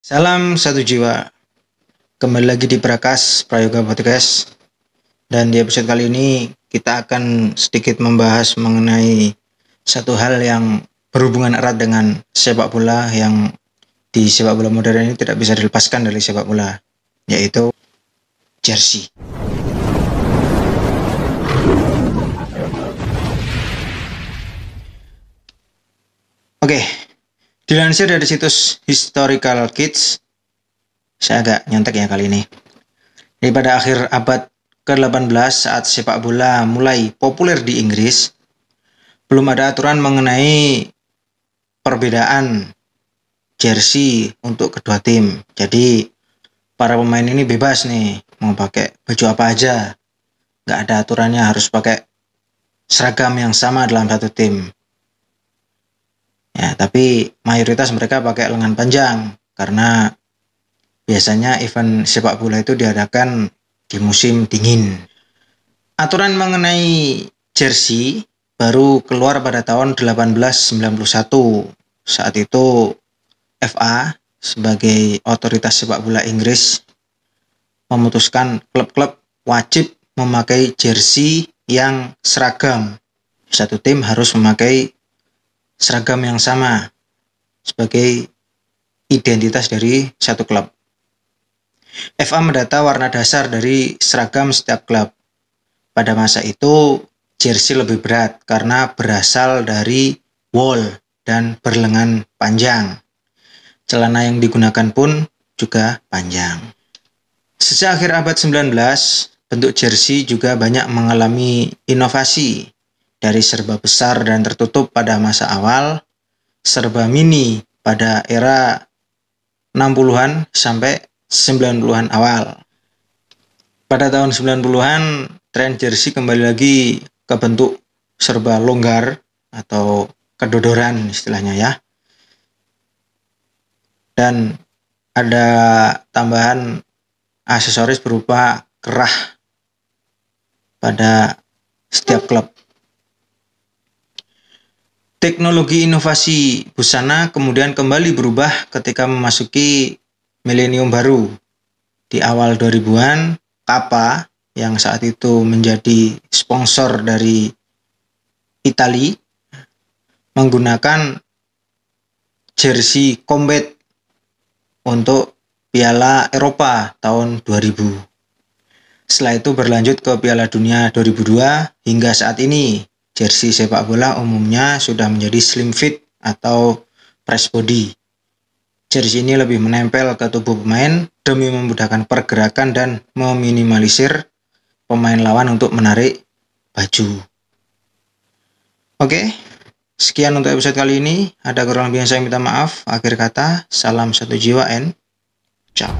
Salam satu jiwa. Kembali lagi di Prakas Prayoga Podcast. Dan di episode kali ini kita akan sedikit membahas mengenai satu hal yang berhubungan erat dengan sepak bola yang di sepak bola modern ini tidak bisa dilepaskan dari sepak bola, yaitu jersey. Oke, dilansir dari situs Historical Kids, saya agak nyontek ya kali ini. Jadi pada akhir abad ke-18 saat sepak bola mulai populer di Inggris, belum ada aturan mengenai perbedaan jersey untuk kedua tim. Jadi para pemain ini bebas nih mau pakai baju apa aja. Nggak ada aturannya harus pakai seragam yang sama dalam satu tim. Ya, tapi mayoritas mereka pakai lengan panjang karena biasanya event sepak bola itu diadakan di musim dingin. Aturan mengenai jersey baru keluar pada tahun 1891. Saat itu FA sebagai otoritas sepak bola Inggris memutuskan klub-klub wajib memakai jersey yang seragam. Satu tim harus memakai seragam yang sama sebagai identitas dari satu klub. FA mendata warna dasar dari seragam setiap klub. Pada masa itu, jersey lebih berat karena berasal dari wool dan berlengan panjang. Celana yang digunakan pun juga panjang. Sejak akhir abad 19, bentuk jersey juga banyak mengalami inovasi dari serba besar dan tertutup pada masa awal, serba mini pada era 60-an sampai 90-an awal. Pada tahun 90-an, tren jersey kembali lagi ke bentuk serba longgar atau kedodoran istilahnya ya. Dan ada tambahan aksesoris berupa kerah pada setiap klub. Teknologi inovasi busana kemudian kembali berubah ketika memasuki milenium baru. Di awal 2000-an, Kappa yang saat itu menjadi sponsor dari Italia menggunakan jersey combat untuk Piala Eropa tahun 2000. Setelah itu berlanjut ke Piala Dunia 2002 hingga saat ini jersey sepak bola umumnya sudah menjadi slim fit atau press body. Jersey ini lebih menempel ke tubuh pemain demi memudahkan pergerakan dan meminimalisir pemain lawan untuk menarik baju. Oke, sekian untuk episode kali ini. Ada kurang lebih yang saya minta maaf. Akhir kata, salam satu jiwa and ciao.